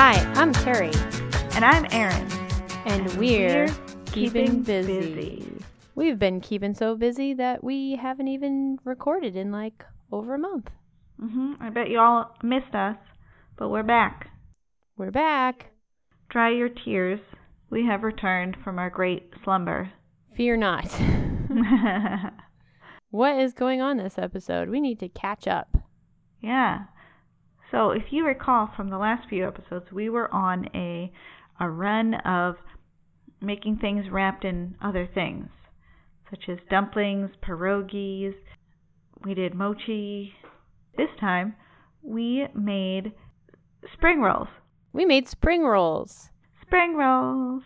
Hi, I'm Kerri, And I'm Erin. and And we're, we're keeping, keeping busy. busy. We've been keeping so busy that we haven't even recorded in like over a month. hmm I bet you all missed us, but we're back. We're back. Dry your tears. We have returned from our great slumber. Fear not. what is going on this episode? We need to catch up. yeah. So if you recall from the last few episodes, we were on a a run of making things wrapped in other things, such as dumplings, pierogies. We did mochi. This time, we made spring rolls. We made spring rolls. Spring rolls.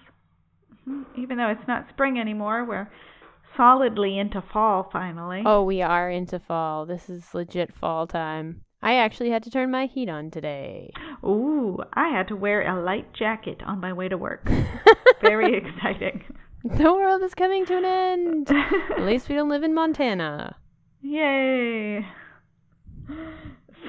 Mhm. Even though it's not spring anymore, we're solidly into fall finally. Oh, we are into fall. This is legit fall time. I actually had to turn my heat on today. Ooh, I had to wear a light jacket on my way to work. Very exciting. the world is coming to an end. At least we don't live in Montana. Yay.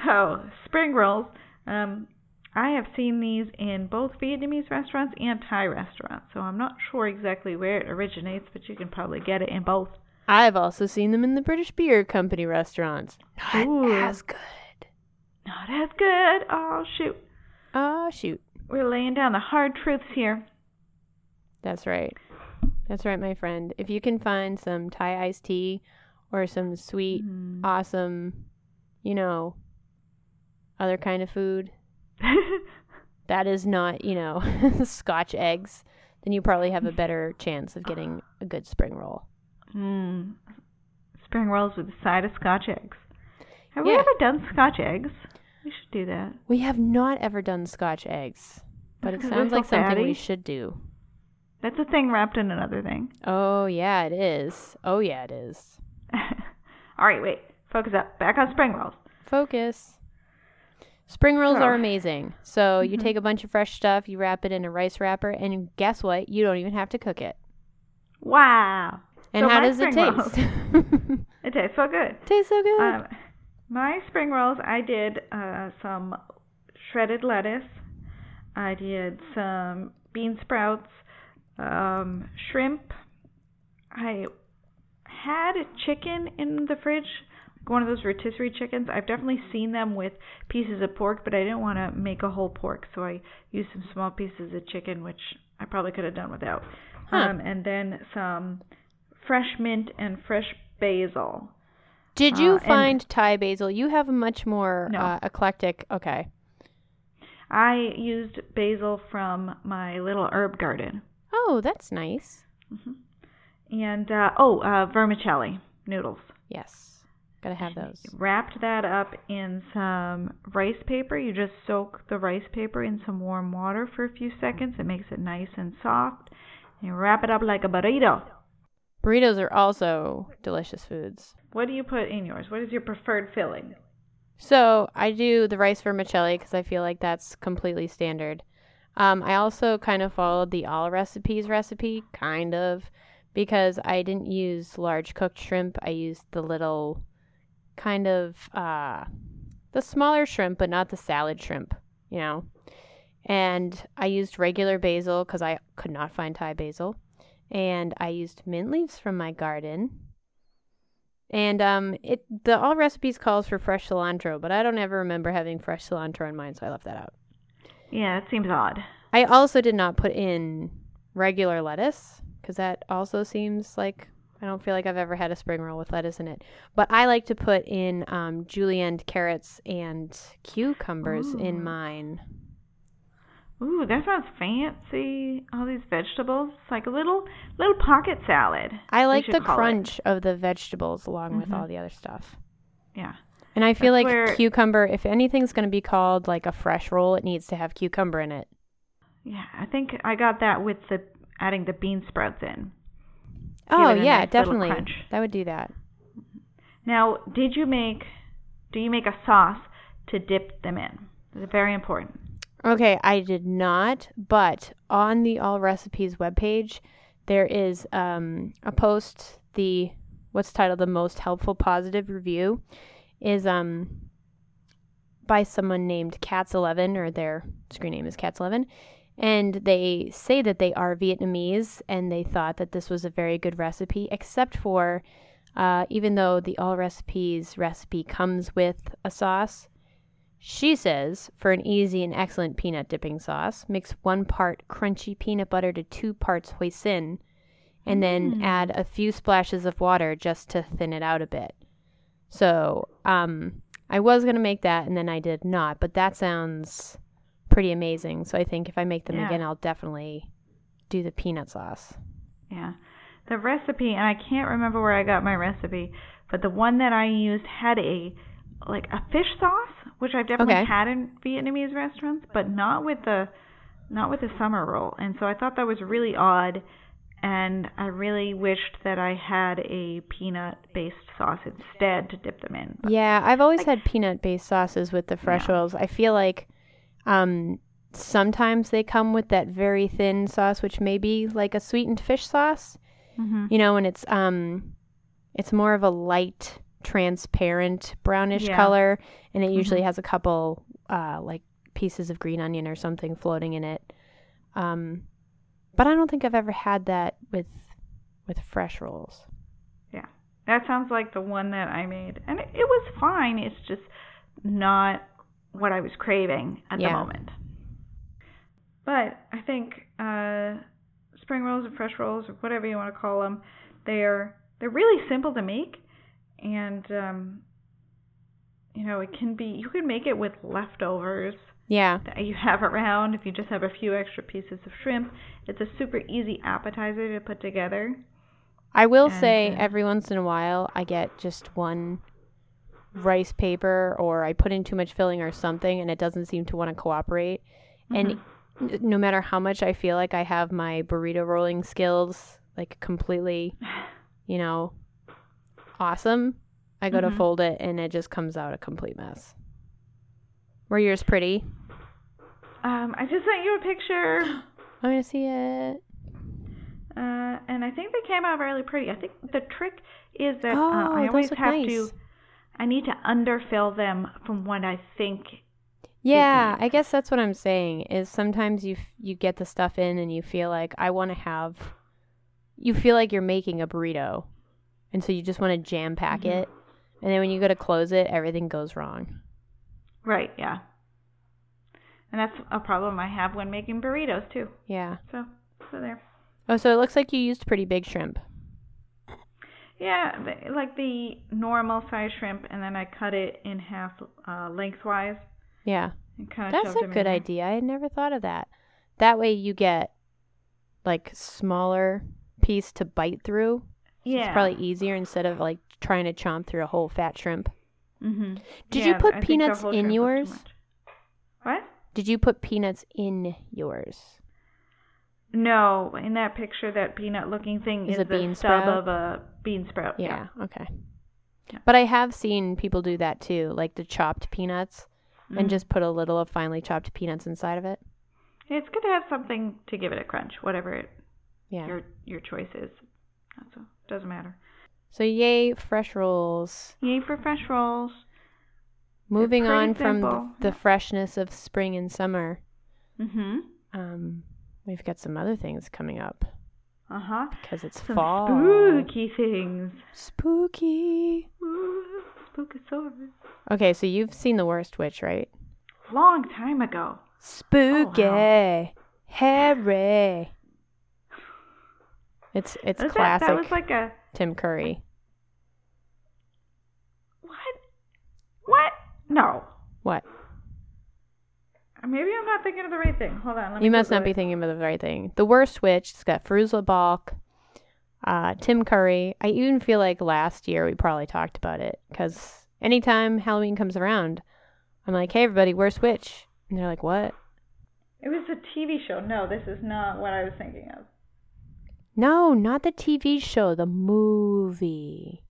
So, spring rolls. Um, I have seen these in both Vietnamese restaurants and Thai restaurants, so I'm not sure exactly where it originates, but you can probably get it in both. I've also seen them in the British Beer Company restaurants. Not Ooh. as good. Not as good. Oh, shoot. Oh, shoot. We're laying down the hard truths here. That's right. That's right, my friend. If you can find some Thai iced tea or some sweet, Mm. awesome, you know, other kind of food that is not, you know, scotch eggs, then you probably have a better chance of getting a good spring roll. mm. Spring rolls with a side of scotch eggs. Have we Yeah. ever done scotch eggs? We should do that. We have not ever done scotch eggs, but it Because sounds like so something we should do. That's a thing wrapped in another thing. Oh, yeah, it is. Oh, yeah, it is. All right, wait. Focus up. Back on spring rolls. Focus. Spring rolls are So- amazing. So you Mhm. take a bunch of fresh stuff, you wrap it in a rice wrapper, and guess what? You don't even have to cook it. Wow. And So how my does it spring rolls- taste? It tastes so good. Tastes so good. Um, my spring rolls, I did uh, some shredded lettuce. I did some bean sprouts, um, shrimp. I had chicken in the fridge, like one of those rotisserie chickens. I've definitely seen them with pieces of pork, but I didn't want to make a whole pork, so I used some small pieces of chicken, which I probably could have done without. Huh. Um, and then some fresh mint and fresh basil. Did you uh, and- find Thai basil? You have a much more No. uh, eclectic. Okay. I used basil from my little herb garden. Oh, that's nice. And, uh, oh, uh, vermicelli noodles. Yes. Gotta have those. Wrapped that up in some rice paper. You just soak the rice paper in some warm water for a few seconds. It makes it nice and soft. And you wrap it up like a burrito. Burritos are also delicious foods. What do you put in yours? What is your preferred filling? So I do the rice vermicelli because I feel like that's completely standard. Um, I also kind of followed the all recipes recipe, kind of, because I didn't use large cooked shrimp. I used the little, kind of, uh, the smaller shrimp, but not the salad shrimp, you know. And I used regular basil because I could not find Thai basil, and I used mint leaves from my garden. And um, it the all recipes calls for fresh cilantro, but I don't ever remember having fresh cilantro in mine, so I left that out. Yeah, it seems odd. I also did not put in regular lettuce because that also seems like I don't feel like I've ever had a spring roll with lettuce in it. But I like to put in um, julienne carrots and cucumbers in mine. Ooh, that sounds fancy. All these vegetables. It's like a little little pocket salad. I like the call it. crunch of the vegetables along with Mhm. all the other stuff. Yeah. And I feel That's like where- cucumber, if anything's going to be called like a fresh roll, it needs to have cucumber in it. Yeah, I think I got that with the adding the bean sprouts in. Oh, yeah, nice definitely. That would do that. Now, did you make do you make a sauce to dip them in? It's very important. Okay, I did not, but on the All Recipes webpage, there is um, a post, the what's titled the most helpful positive review is um by someone named Cats11, or their screen name is Cats11. And they say that they are Vietnamese and they thought that this was a very good recipe, except for uh, even though the All Recipes recipe comes with a sauce, she says for an easy and excellent peanut dipping sauce, mix one part crunchy peanut butter to two parts hoisin, and then Mm. add a few splashes of water just to thin it out a bit. So, um, I was gonna make that, and then I did not, but that sounds pretty amazing. So I think if I make them Yeah. again, I'll definitely do the peanut sauce. Yeah. The recipe, and I can't remember where I got my recipe, but the one that I used had a like a fish sauce, which I've definitely Okay. had in Vietnamese restaurants, but not with the not with the summer roll. And so I thought that was really odd and I really wished that I had a peanut based sauce instead to dip them in. But Yeah, I've always like- had peanut based sauces with the fresh Yeah. rolls. I feel like um, sometimes they come with that very thin sauce, which may be like a sweetened fish sauce. Mhm. You know, and it's um, it's more of a light, transparent brownish Yeah. color, and it usually Mhm. has a couple uh, like pieces of green onion or something floating in it. Um, but I don't think I've ever had that with with fresh rolls. Yeah, that sounds like the one that I made. And it, it was fine. It's just not what I was craving at Yeah. the moment. But I think uh, spring rolls or fresh rolls or whatever you want to call them, they're they're really simple to make, and um, you know it can be you can make it with leftovers Yeah, that you have around. If you just have a few extra pieces of shrimp, it's a super easy appetizer to put together. I will And, say uh, every once in a while I get just one rice paper or I put in too much filling or something and it doesn't seem to want to cooperate. And Mhm. n- no matter how much I feel like I have my burrito rolling skills like completely, you know, awesome, I go to Mhm. fold it and it just comes out a complete mess. Were yours pretty? um, I just sent you a picture. I'm gonna see it. Uh, and I think they came out really pretty. I think the trick is that Oh, uh, I always have nice. to. I need to underfill them from what I think. Yeah. I guess that's what I'm saying. Is sometimes you you get the stuff in and you feel like I want to have, you feel like you're making a burrito, and so you just want to jam pack Mhm. it, and then when you go to close it, everything goes wrong. Right. Yeah. And that's a problem I have when making burritos too. Yeah. So, so there. Oh, so it looks like you used pretty big shrimp. Yeah, like the normal size shrimp, and then I cut it in half uh, lengthwise Yeah, that's a good idea. I had never thought of that. That way you get like smaller piece to bite through. Yeah. It's probably easier instead of like trying to chomp through a whole fat shrimp. Mm-hmm. Did you put peanuts in yours? What? Did you put peanuts in yours? No, in that picture, that peanut-looking thing Is is, a the bean stub sprout? of a bean sprout. Yeah, okay. Yeah. But I have seen people do that too, like the chopped peanuts and Mhm. just put a little of finely chopped peanuts inside of it. It's good to have something to give it a crunch, whatever it, Yeah. your your choice is. That's a, doesn't matter. So yay, fresh rolls. Yay for fresh rolls. Moving on from the, freshness of spring and summer, Mhm. um, we've got some other things coming up Uh huh. because it's Some fall. spooky things. Spooky. Ooh, spookosaurus. Okay, so you've seen the worst witch, right? Long time ago. Spooky. Harry. It's it's Was that, classic that was like a Tim Curry. what? What? No. What? Maybe I'm not thinking of the right thing. Hold on. Let me You must not be thinking of the right thing. The Worst Witch. It's got Fruzla Balk, uh, Tim Curry. I even feel like last year we probably talked about it because anytime Halloween comes around, I'm like, "Hey, everybody, Worst Witch," and they're like, "What?" It was a TV show. No, this is not what I was thinking of. No, not the TV show. The movie.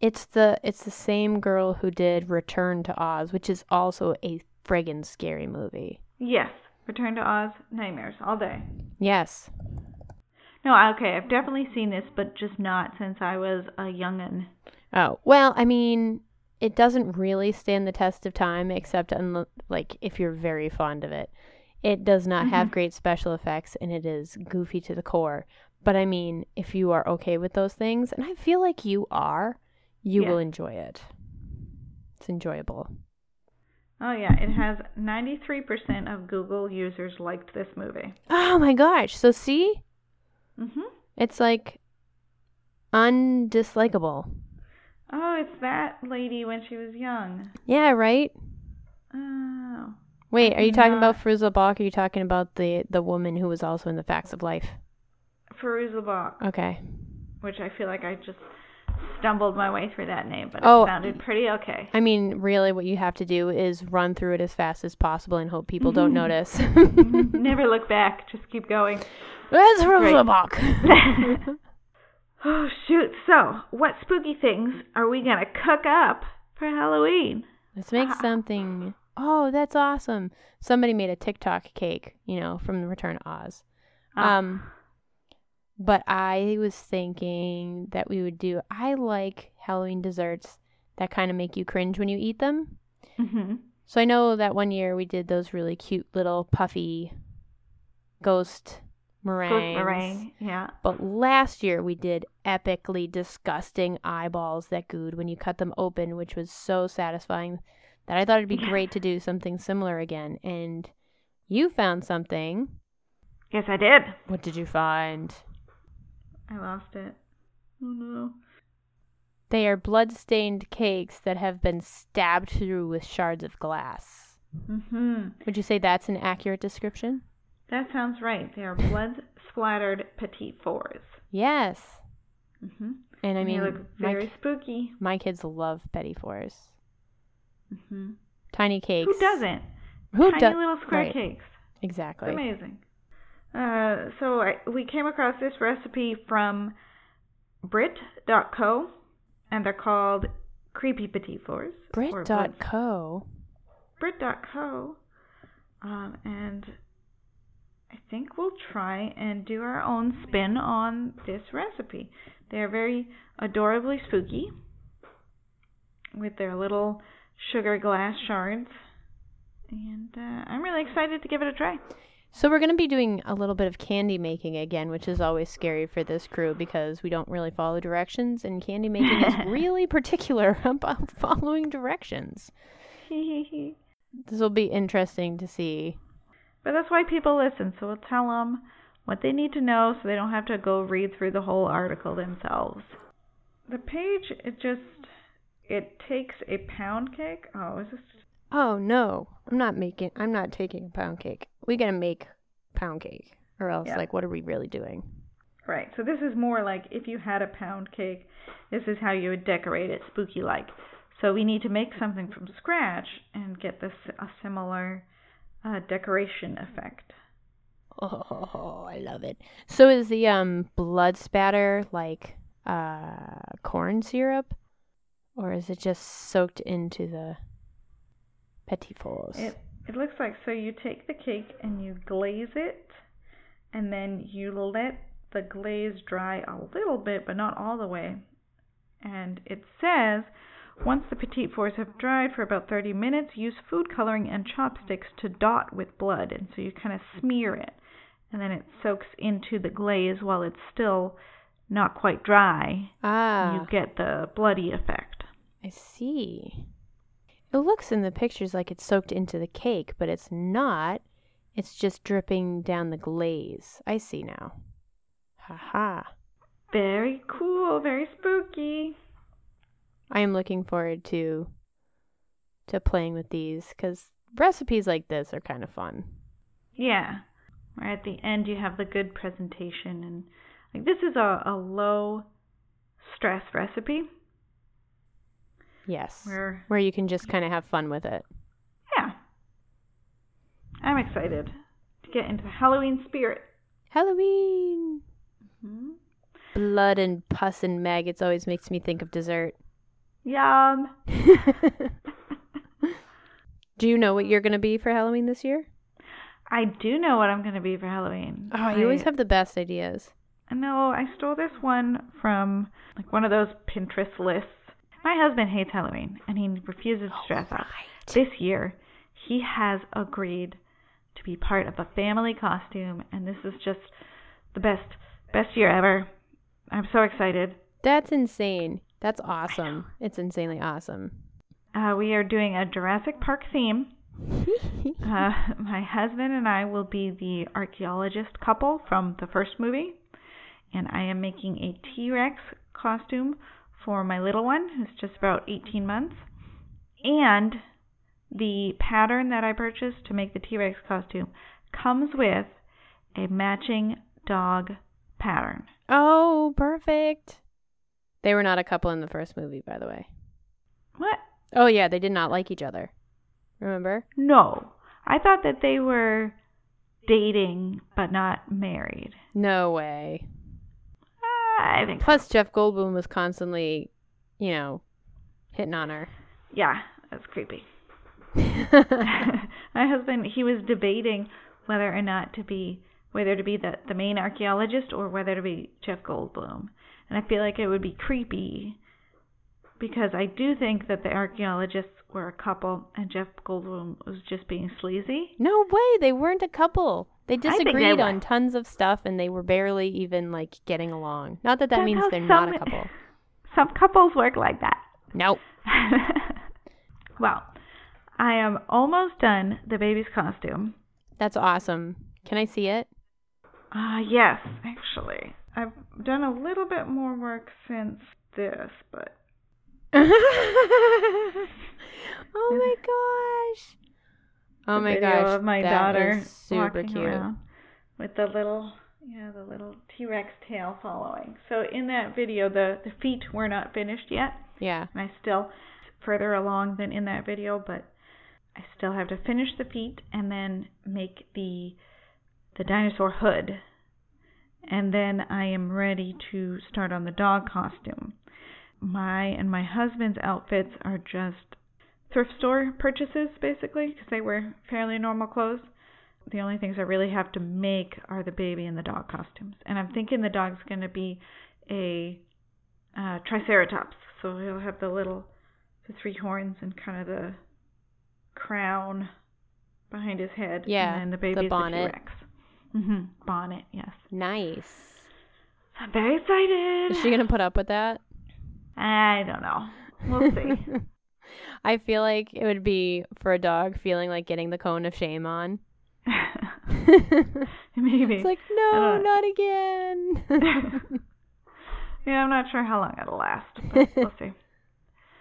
It's the it's the same girl who did Return to Oz, which is also a friggin' scary movie. Yes. Return to Oz. Nightmares all day. Yes. No, okay. I've definitely seen this, but just not since I was a youngin. Oh, well, I mean, it doesn't really stand the test of time except on like if you're very fond of it. It does not have Mhm. great special effects and it is goofy to the core. But I mean, if you are okay with those things, and I feel like you are, you Yeah. will enjoy it. It's enjoyable. Oh yeah, it has 93% of Google users liked this movie. Oh my gosh. So see? Mhm. It's like undislikable. Oh, it's that lady when she was young. Yeah, right? Oh. Wait, are you talking about Balk or are you talking about the the woman who was also in the Facts of Life? Fairuza Balk, Okay. which I feel like I just stumbled my way through that name, but Oh. it sounded pretty okay. I mean, really what you have to do is run through it as fast as possible and hope people don't notice. Never look back, just keep going. Fruza Balk. Oh shoot. So, what spooky things are we going to cook up for Halloween? Let's make Ah. something. Oh, that's awesome. Somebody made a TikTok cake, you know, from the Return of Oz. Ah. Um, but I was thinking that we would do. I like Halloween desserts that kind of make you cringe when you eat them. Mhm. So I know that one year we did those really cute little puffy ghost meringues. Ghost meringue. Yeah. But last year we did epically disgusting eyeballs that gooed when you cut them open, which was so satisfying that I thought it'd be great to do something similar again. And you found something. Yes, I did. What did you find? I lost it. Oh no. They are blood-stained cakes that have been stabbed through with shards of glass. Mhm. Would you say that's an accurate description? That sounds right. They are blood splattered petite fours. Yes. Mhm. And I And mean, they look my, very spooky. my kids love petit fours. Mhm. Tiny cakes. Who doesn't? Who Tiny does? little square right. cakes. It's Exactly. amazing. Uh, so I, we came across this recipe from Brit.co, and they're called Creepy Petit Fours. Brit.co. Brit.co, um, and I think we'll try and do our own spin on this recipe. They're very adorably spooky with their little sugar glass shards, and uh, I'm really excited to give it a try. So we're going to be doing a little bit of candy making again, which is always scary for this crew because we don't really follow directions, and candy making is really particular about following directions. This will be interesting to see. But that's why people listen, so we'll tell them what they need to know so they don't have to go read through the whole article themselves. The page, it just, it takes a pound cake. Oh, is this? Oh no, I'm not making. I'm not taking a pound cake. We gotta make pound cake, or else, Yeah. like, what are we really doing? Right, so this is more like if you had a pound cake, this is how you would decorate it spooky like. So we need to make something from scratch and get this a similar uh, decoration effect. Oh, I love it. So is the um blood spatter like uh corn syrup, or is it just soaked into the petit fours? It it looks like so you take the cake and you glaze it, and then you let the glaze dry a little bit, but not all the way. And it says once the petite fours have dried for about 30 minutes, use food coloring and chopsticks to dot with blood, and so you kind of smear it, and then it soaks into the glaze while it's still not quite dry. ah, You get the bloody effect. I see. It looks in the pictures like it's soaked into the cake, but it's not. It's just dripping down the glaze. I see now. Ha ha. Very cool, very spooky. I am looking forward to to playing with these because recipes like this are kind of fun. Yeah. Where at the end you have the good presentation and like this is a, a low stress recipe Yes. where Where you can just kind of have fun with it. yeah. I'm excited to get into the Halloween spirit. Halloween! hmm Blood and pus and maggots always makes me think of dessert. Yum. Do you know what you're going to be for Halloween this year? I do know what I'm going to be for Halloween. Oh, you always have the best ideas. No, I stole this one from like one of those Pinterest lists My husband hates Halloween and he refuses to dress up. This year, he has agreed to be part of a family costume, and this is just the best best year ever. I'm so excited. That's insane. That's awesome. It's insanely awesome. Uh, we are doing a Jurassic Park theme. Uh, my husband and I will be the archaeologist couple from the first movie, and I am making a T Rex costume for my little one, who's just about 18 months. And the pattern that I purchased to make the T Rex costume comes with a matching dog pattern. oh, perfect. They were not a couple in the first movie, by the way. What? Oh yeah, they did not like each other. Remember? No. I thought that they were dating but not married. No way. I think. Plus, Jeff Goldblum was constantly, you know, hitting on her. Yeah, that's creepy. My husband, he was debating whether or not to be whether to be the the main archaeologist or whether to be Jeff Goldblum. And I feel like it would be creepy because I do think that the archaeologists were a couple and Jeff Goldblum was just being sleazy. no way, they weren't a couple. They think they disagreed on tons of stuff, and they were barely even like getting along. Not that that That's means they're not a couple. Some couples work like that. Nope. well, I am almost done the baby's costume. That's awesome. Can I see it? Ah, yes, actually. I've done a little bit more work since this, but oh my gosh. Oh my video gosh. of my that daughter is super cute. with the little yeah the little T-Rex tail following. So in that video, the the feet were not finished yet, Yeah. and I still further along than in that video, but I still have to finish the feet and then make the the dinosaur hood. And then I am ready to start on the dog costume. My and my husband's outfits are just thrift store purchases basically because they were fairly normal clothes. The only things I really have to make are the baby and the dog costumes. And I'm thinking the dog's going to be a uh, triceratops. So he'll have the little the three horns and kind of the crown behind his head. Yeah, and then the the baby is bonnet. the. Mhm. Bonnet, yes. Nice. I'm very excited. Is she gonna put up with that? I don't know. We'll see. I feel like it would be for a dog feeling like getting the cone of shame on. Maybe. It's like, no, don't- again. yeah, I'm not sure how long it'll last, but we'll see.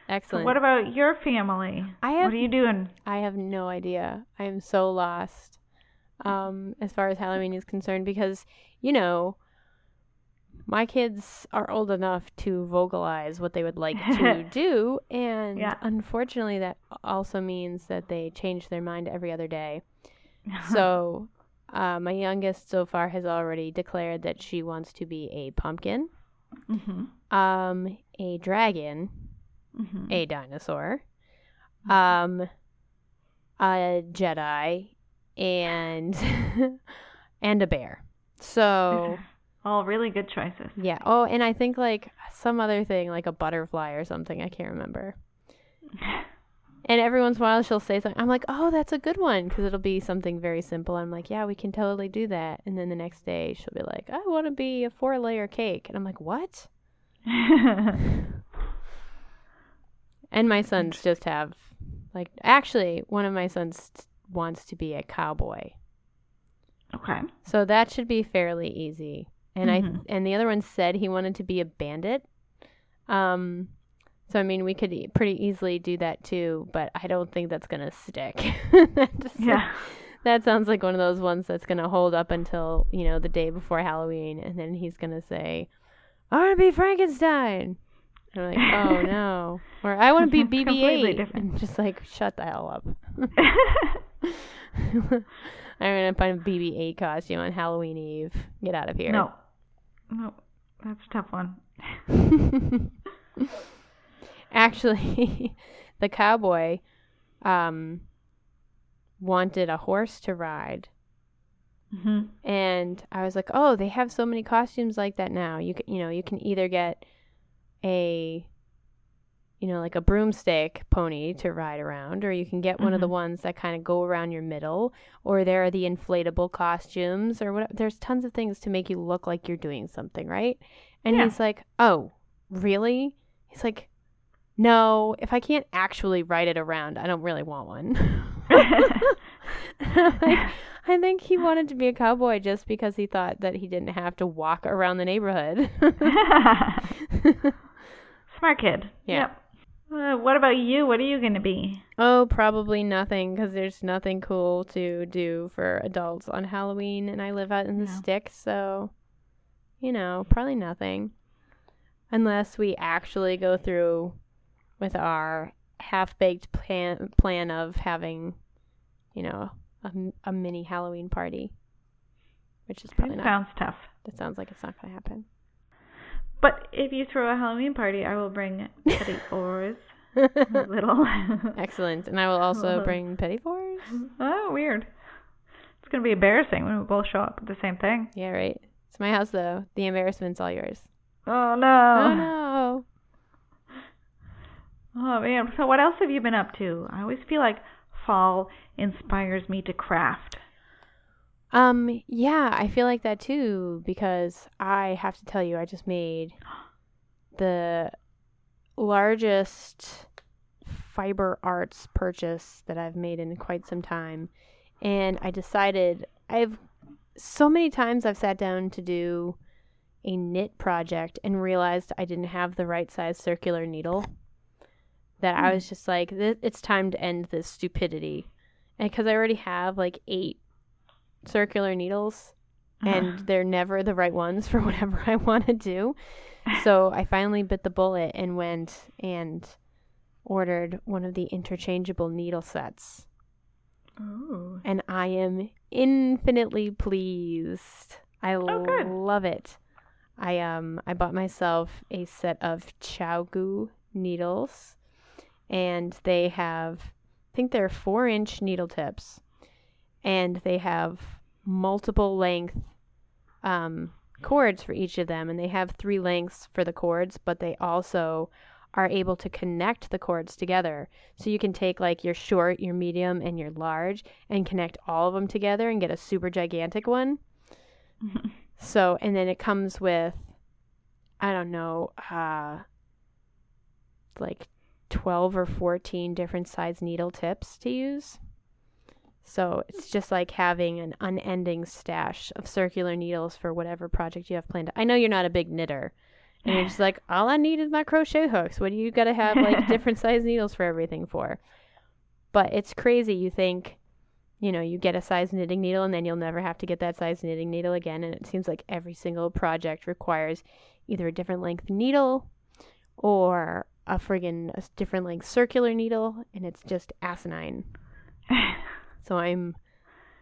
So Excellent. what about your family? I have What are you doing? I have no idea. I am so lost um, as far as Halloween is concerned because, you know, my kids are old enough to vocalize what they would like to do. And Yeah. unfortunately, that also means that they change their mind every other day. So, uh, my youngest so far has already declared that she wants to be a pumpkin, mhm. um, a dragon, Mhm. a dinosaur, um, a Jedi, and and a bear. So All really good choices. yeah. Oh, and I think like some other thing, like a butterfly or something. I can't remember. And every once in a while, she'll say something. I'm like, "Oh, that's a good one," because it'll be something very simple. I'm like, "Yeah, we can totally do that." And then the next day, she'll be like, "I want to be a four layer cake," and I'm like, "What?" And my sons just have, like, actually, one of my sons wants to be a cowboy. okay. So that should be fairly easy. And I Mhm. and the other one said he wanted to be a bandit. Um so I mean we could e- pretty easily do that too, but I don't think that's going to stick. That Yeah. That sounds like one of those ones that's going to hold up until, you know, the day before Halloween and then he's going to say, "I want to be Frankenstein." And I'm like, "Oh no." Or I want to be Completely BB-8. And just like shut the hell up. I'm gonna find a BB-8 costume on Halloween Eve. Get out of here. no. No. That's a tough one. Actually, the cowboy um, wanted a horse to ride, hmm and I was like, "Oh, they have so many costumes like that now. You can, you know, you can either get a you know, like a broomstick pony to ride around, or you can get one of the Mhm. ones that kind of go around your middle, or there are the inflatable costumes, or what. There's tons of things to make you look like you're doing something, right? And Yeah. he's like, "Oh, really?" He's like, "No, if I can't actually ride it around, I don't really want one." like, I think he wanted to be a cowboy just because he thought that he didn't have to walk around the neighborhood. Smart kid. Yeah. Yep. Uh, what about you? What are you going to be? oh, probably nothing because there's nothing cool to do for adults on Halloween, and I live out in the No. sticks, so you know, probably nothing. Unless we actually go through with our half-baked plan plan of having, you know, a mini Halloween party, which is probably not. Sounds tough. That sounds like it's not going to happen. But if you throw a Halloween party, I will bring petty oars. Little. Excellent. And I will also bring petit fours. oh, weird. It's going to be embarrassing when we both show up with the same thing. Yeah, right. It's my house, though. The embarrassment's all yours. Oh, no. Oh, no. Oh, man. So, what else have you been up to? I always feel like fall inspires me to craft. Um, yeah, I feel like that too because I have to tell you, I just made the largest fiber arts purchase that I've made in quite some time. And I decided I've so many times I've sat down to do a knit project and realized I didn't have the right size circular needle. That I Hmm. was just like, it's time to end this stupidity. And because I already have like eight circular needles and they're never the right ones for whatever I want to do. So I finally bit the bullet and went and ordered one of the interchangeable needle sets. Ooh. And I am infinitely pleased. I Oh, love it. I um I bought myself a set of ChiaoGoo needles and they have I think they're four inch needle tips and they have multiple length um, cords for each of them and they have three lengths for the cords but they also are able to connect the cords together. So you can take like your short your medium and your large and connect all of them together and get a super gigantic one. So and then it comes with i don't know uh like 12 or 14 different size needle tips to use so it's just like having an unending stash of circular needles for whatever project you have planned. I know you're not a big knitter. And you're just like, all I need is my crochet hooks. What do you got to have like different size needles for everything for? But it's crazy. You think, you know, you get a size knitting needle and then you'll never have to get that size knitting needle again. And it seems like every single project requires either a different length needle or a friggin' a different length circular needle. And it's just asinine. So I'm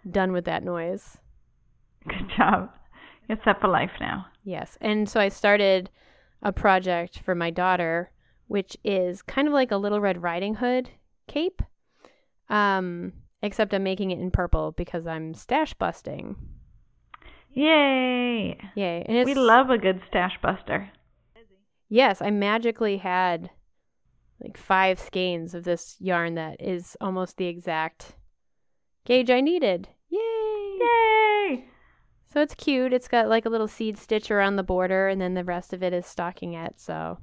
done with that noise. Good job. You're set for life now. Yes. And so I started a project for my daughter, which is kind of like a little Red Riding Hood cape. Um, except I'm making it in purple because I'm stash busting. Yay! Yay. And We love a good stash buster. Yes, I magically had like five skeins of this yarn that is almost the exact gauge I needed. Yay! Yay! So it's cute. It's got like a little seed stitch around the border, and then the rest of it is stockinette. So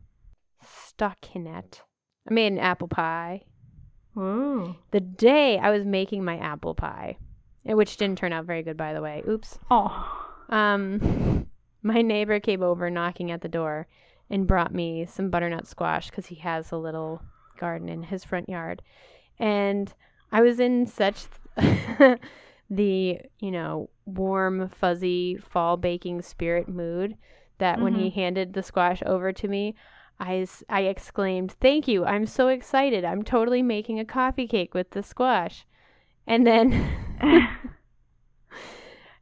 stockinette. I made an apple pie Ooh. the day I was making my apple pie, which didn't turn out very good, by the way. Oops. Oh. Um, my neighbor came over knocking at the door and brought me some butternut squash because he has a little garden in his front yard, and I was in such the you know warm fuzzy fall baking spirit mood that when he mm-hmm. handed the squash over to me I, I exclaimed thank you i'm so excited i'm totally making a coffee cake with the squash and then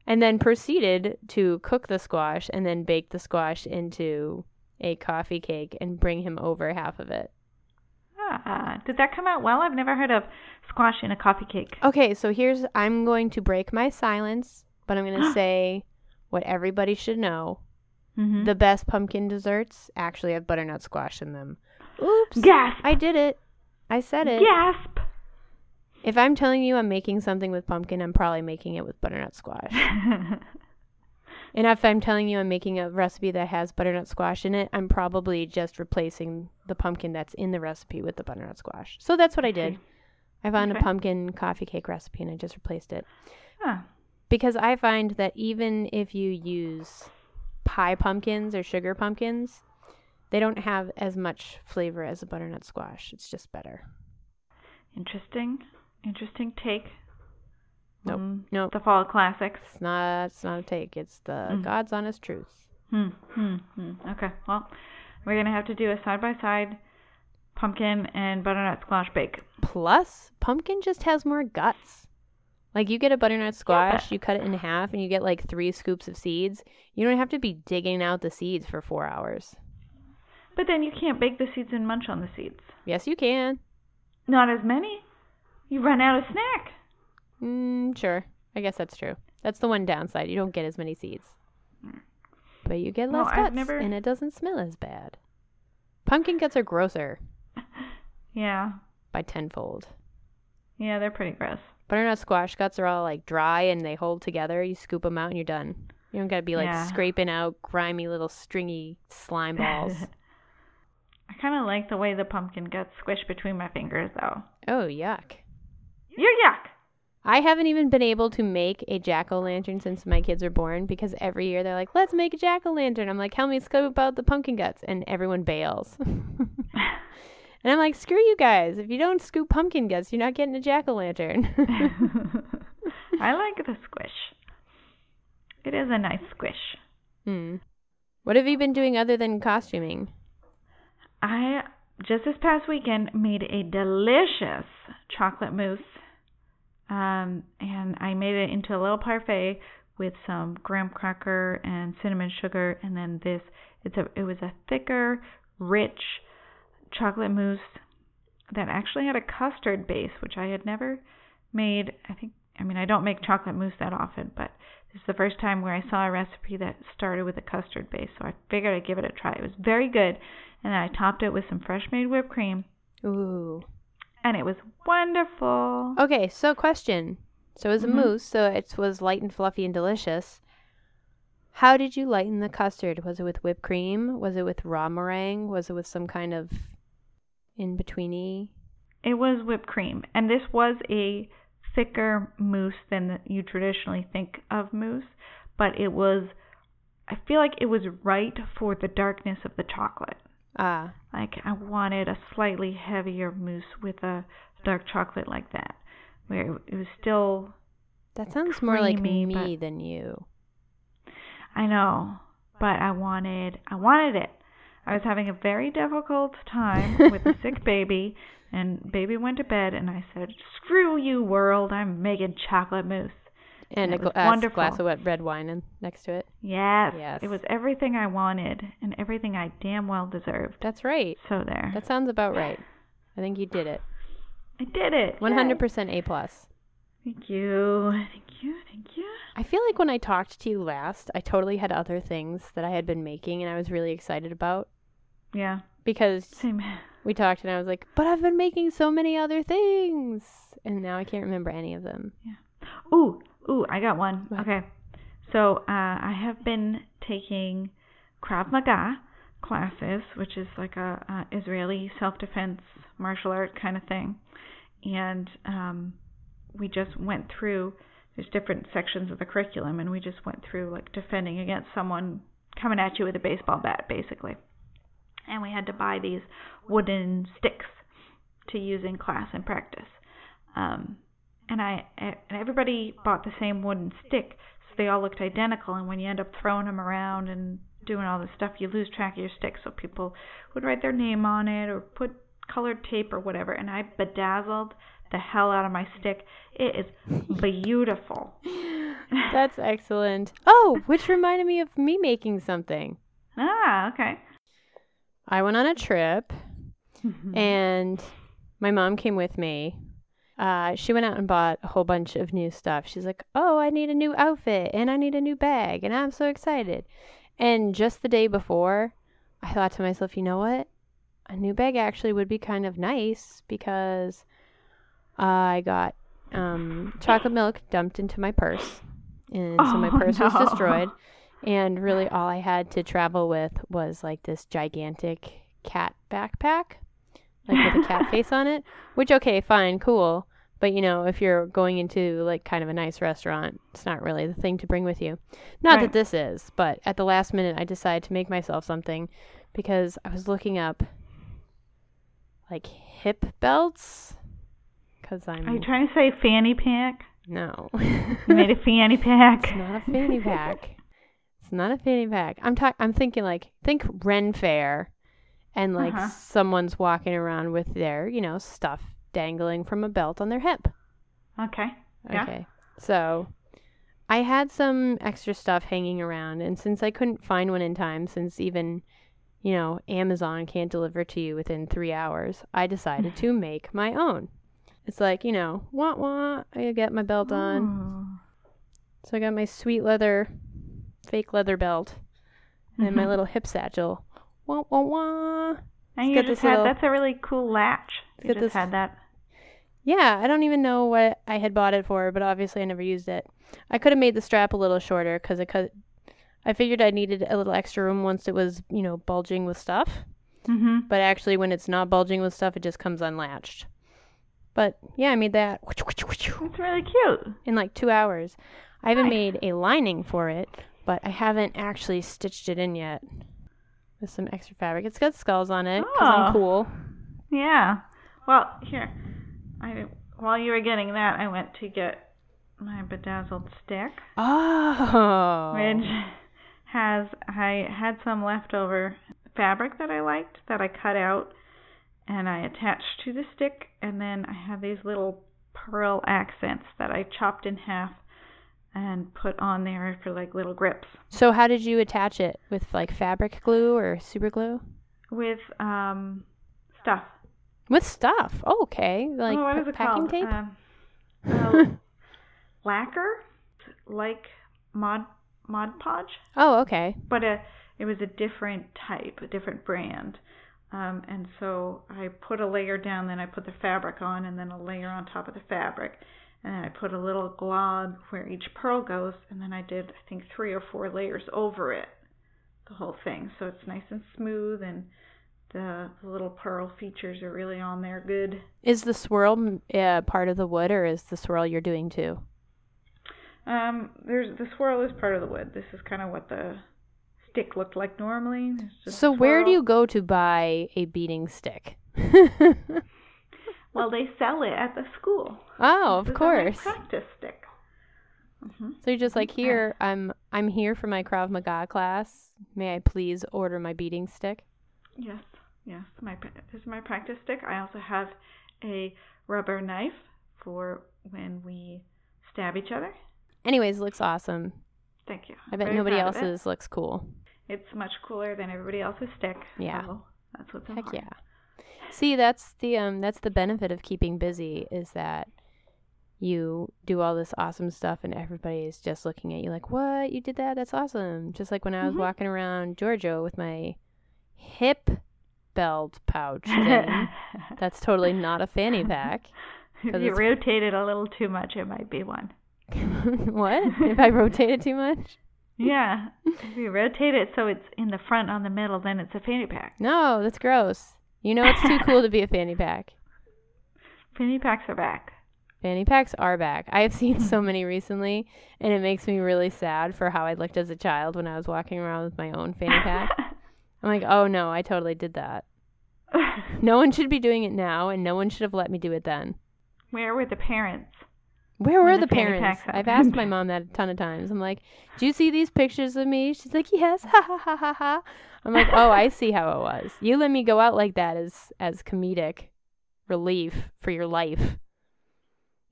and then proceeded to cook the squash and then bake the squash into a coffee cake and bring him over half of it. Ah, did that come out well? I've never heard of squash in a coffee cake. Okay, so here's I'm going to break my silence, but I'm going to say what everybody should know. Mm-hmm. The best pumpkin desserts actually have butternut squash in them. Oops. Gasp! I did it. I said it. Gasp! If I'm telling you I'm making something with pumpkin, I'm probably making it with butternut squash. and if I'm telling you I'm making a recipe that has butternut squash in it, I'm probably just replacing the pumpkin that's in the recipe with the butternut squash. So that's what I did. I found Okay. a pumpkin coffee cake recipe and I just replaced it. Huh. Because I find that even if you use pie pumpkins or sugar pumpkins, they don't have as much flavor as a butternut squash. It's just better. Interesting. Interesting take. Nope. Mm, Nope. The fall classics. It's not it's not a take. It's the Mm. God's honest truth. Hmm. Hmm. Hmm. Okay. Well, we're gonna have to do a side by side pumpkin and butternut squash bake. Plus, pumpkin just has more guts. Like you get a butternut squash, but- you cut it in half and you get like 3 scoops of seeds. You don't have to be digging out the seeds for 4 hours. But then you can't bake the seeds and munch on the seeds. Yes, you can. Not as many. You run out of snack. Mm, sure. I guess that's true. That's the one downside. You don't get as many seeds. But you get less I've guts never- and it doesn't smell as bad. Pumpkin guts are grosser Yeah. by tenfold. Yeah, they're pretty gross. Butternut squash guts are all like dry and they hold together. You scoop them out and you're done. You don't gotta be like Yeah. scraping out grimy little stringy slime balls. I kind of like the way the pumpkin gets squished between my fingers, though. oh, yuck. You're yuck. I haven't even been able to make a jack o' lantern since my kids were born because every year they're like, let's make a jack o' lantern. I'm like, help me scoop out the pumpkin guts. And everyone bails. and I'm like, screw you guys. If you don't scoop pumpkin guts, you're not getting a jack o' lantern. I like the squish. It is a nice squish. hmm. What have you been doing other than costuming? I just this past weekend made a delicious chocolate mousse. Um, and I made it into a little parfait with some graham cracker and cinnamon sugar and then this it's a it was a thicker, rich chocolate mousse that actually had a custard base, which I had never made. I think I mean I don't make chocolate mousse that often, but this is the first time where I saw a recipe that started with a custard base, so I figured I'd give it a try. It was very good, and then I topped it with some fresh made whipped cream, Ooh. And it was wonderful. Okay, so question. So it was a Mhm. mousse, so it was light and fluffy and delicious. How did you lighten the custard? Was it with whipped cream? Was it with raw meringue? Was it with some kind of in betweeny? It was whipped cream, and this was a thicker mousse than you traditionally think of mousse, but it was. I feel like it was right for the darkness of the chocolate. Ah, Like I wanted a slightly heavier mousse with a dark chocolate like that, where it was still. that sounds more like me than you. I know, but I wanted. I wanted it. I was having a very difficult time with a sick baby, and baby went to bed, and I said, "Screw you, world! I'm making chocolate mousse." And a glass, wonderful. glass of wet red wine in, next to it. Yes, Yes. it was everything I wanted and everything I damn well deserved. That's right. So there, That sounds about right. I think you did it. I did it. Hundred percent A plus. Thank you, thank you, thank you. I feel like when I talked to you last, I totally had other things that I had been making and I was really excited about Yeah, because same. we talked and I was like, but I've been making so many other things. And now I can't remember any of them. Yeah. Ooh, ooh, I got one. What? Okay. So, uh, I have been taking Krav Maga classes, which is like a, a Israeli self-defense martial art kind of thing. And um, we just went through there's different sections of the curriculum and we just went through like defending against someone coming at you with a baseball bat basically. And we had to buy these wooden sticks to use in class and practice. Um, and I and everybody bought the same wooden stick, so they all looked identical. And when you end up throwing them around and doing all this stuff, you lose track of your stick. So people would write their name on it or put colored tape or whatever. And I bedazzled the hell out of my stick. It is beautiful. That's excellent. Oh, which reminded me of me making something. ah, okay. I went on a trip and my mom came with me. Uh, she went out and bought a whole bunch of new stuff. She's like, "Oh, I need a new outfit and I need a new bag," and I'm so excited. And just the day before, I thought to myself, "You know what? a new bag actually would be kind of nice because I got um, chocolate milk dumped into my purse, and so my Oh, purse was destroyed. And really, all I had to travel with was like this gigantic cat backpack, like with a cat face on it. Which, okay, fine, cool. But you know, if you're going into like kind of a nice restaurant, it's not really the thing to bring with you. Not that this is, but at the last minute, I decided to make myself something because I was looking up like hip belts. Because I'm Are you trying to say fanny pack? no, You made a fanny pack. it's not a fanny pack. It's not a fanny pack. I'm talking. I'm thinking like think Ren Fair, and like Uh-huh. someone's walking around with their you know stuff dangling from a belt on their hip. Okay. Yeah. Okay. So I had some extra stuff hanging around, and since I couldn't find one in time, since even, you know, Amazon can't deliver to you within three hours, I decided to make my own. It's like, you know, wah wah, I get my belt on. Ooh. So I got my sweet leather, fake leather belt, and my Mhm. little hip satchel. Wah wah wah. And you just had little- that's a really cool latch. You just this- had that. Yeah, I don't even know what I had bought it for, but obviously I never used it. I could have made the strap a little shorter because it could. I figured I needed a little extra room once it was, you know, bulging with stuff. Mm-hmm. But actually, when it's not bulging with stuff, it just comes unlatched. But yeah, I made that It's really cute. in like two hours. I haven't Nice. made a lining for it, but I haven't actually stitched it in yet with some extra fabric. It's got skulls on it because I'm Oh. cool. Yeah. Well, here, I while you were getting that, I went to get my bedazzled stick, Oh. which has I had some leftover fabric that I liked that I cut out and I attached to the stick, and then I have these little pearl accents that I chopped in half and put on there for like little grips So how did you attach it with like fabric glue or super glue? with um stuff. With stuff. Oh, okay. Like oh, it packing called? tape. Um, uh, lacquer, like Mod Mod Podge, oh, okay. but a, it was a different type, a different brand. Um, and so I put a layer down, then I put the fabric on, and then a layer on top of the fabric. And then I put a little glob where each pearl goes, and then I did, I think, three or four layers over it, the whole thing. So it's nice and smooth, and the, little pearl features are really on there good. Is the swirl uh, part of the wood, or is the swirl you're doing too? Um, there's the swirl is part of the wood. This is kind of what the stick looked like normally. So where do you go to buy a beading stick? Well, they sell it at the school. oh, of This course. practice stick. hmm So you're just like here. I'm I'm here for my Krav Maga class. May I please order my beating stick? Yes, yes. My this is my practice stick. I also have a rubber knife for when we stab each other. Anyways, looks awesome. Thank you. I bet Very nobody proud of it. else's looks cool. It's much cooler than everybody else's stick. Yeah. so that's what's Heck important. yeah. See, that's the um that's the benefit of keeping busy is that you do all this awesome stuff and everybody is just looking at you like, "What? You did that? That's awesome." Just like when I was Mhm. walking around Georgia with my hip belt pouch thing. that's totally not a fanny pack. If you rotate it a little too much, it might be one. what? If I rotate it too much? Yeah. if you rotate it so it's in the front on the middle, then it's a fanny pack. No, that's gross. You know it's too cool to be a fanny pack. Fanny packs are back. Fanny packs are back. I have seen so many recently, and it makes me really sad for how I looked as a child when I was walking around with my own fanny pack. I'm like, oh no, I totally did that. No one should be doing it now, and no one should have let me do it then. Where were the parents? Where were the the parents? I've asked my mom that a ton of times. I'm like, do you see these pictures of me? She's like, yes, ha ha ha ha ha. I'm like, oh, I see how it was. You let me go out like that as as comedic relief for your life.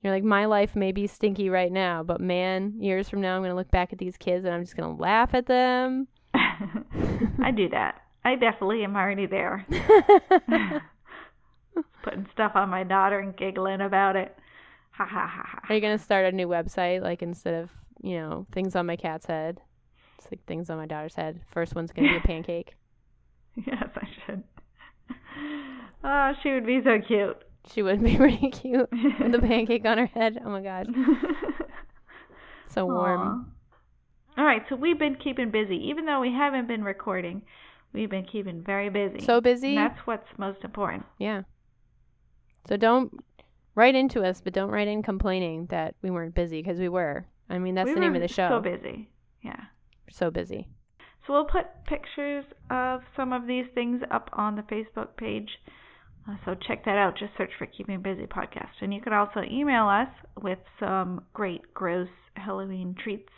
You're like, my life may be stinky right now, but man, years from now, I'm gonna look back at these kids and I'm just gonna laugh at them. I do that. I definitely am already there. Putting stuff on my daughter and giggling about it. Ha ha ha ha. Are you gonna start a new website? Like instead of you know things on my cat's head, it's like things on my daughter's head. First one's gonna be a pancake. Yes, I should. Oh, she would be so cute. She would be pretty cute with the pancake on her head. Oh my god, so warm. All right, so we've been keeping busy, even though we haven't been recording. We've been keeping very busy. So busy. And that's what's most important. Yeah. So don't write into us, but don't write in complaining that we weren't busy because we were. I mean, that's we the name of the show. So busy. Yeah. So busy. So we'll put pictures of some of these things up on the Facebook page. Uh, so check that out. Just search for Keeping Busy Podcast. And you can also email us with some great, gross Halloween treats.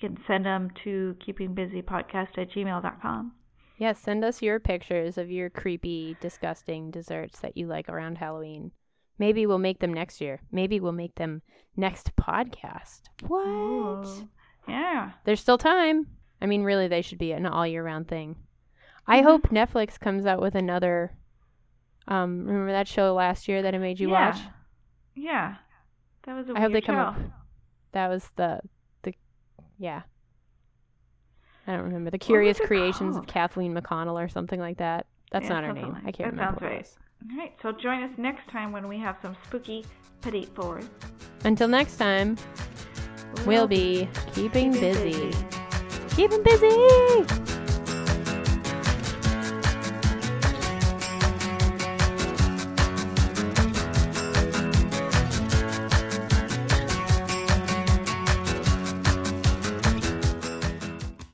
You can send them to keepingbusypodcast at gmail.com. Yes, send us your pictures of your creepy, disgusting desserts that you like around Halloween. Maybe we'll make them next year. Maybe we'll make them next podcast. What? Ooh. Yeah. There's still time. I mean, really, they should be an all year round thing. I Mhm. hope Netflix comes out with another. Um, remember that show last year that I made you yeah. watch? Yeah. That was a I hope they weird come show. up. That was the the yeah. I don't remember the Curious it Creations of? Kathleen McConnell or something like that. That's Yeah, not her name. like- I can't that remember. sounds what right. All right. So join us next time when we have some spooky petit fours. Until next time, we'll be keeping Keeping busy. busy. Keeping busy.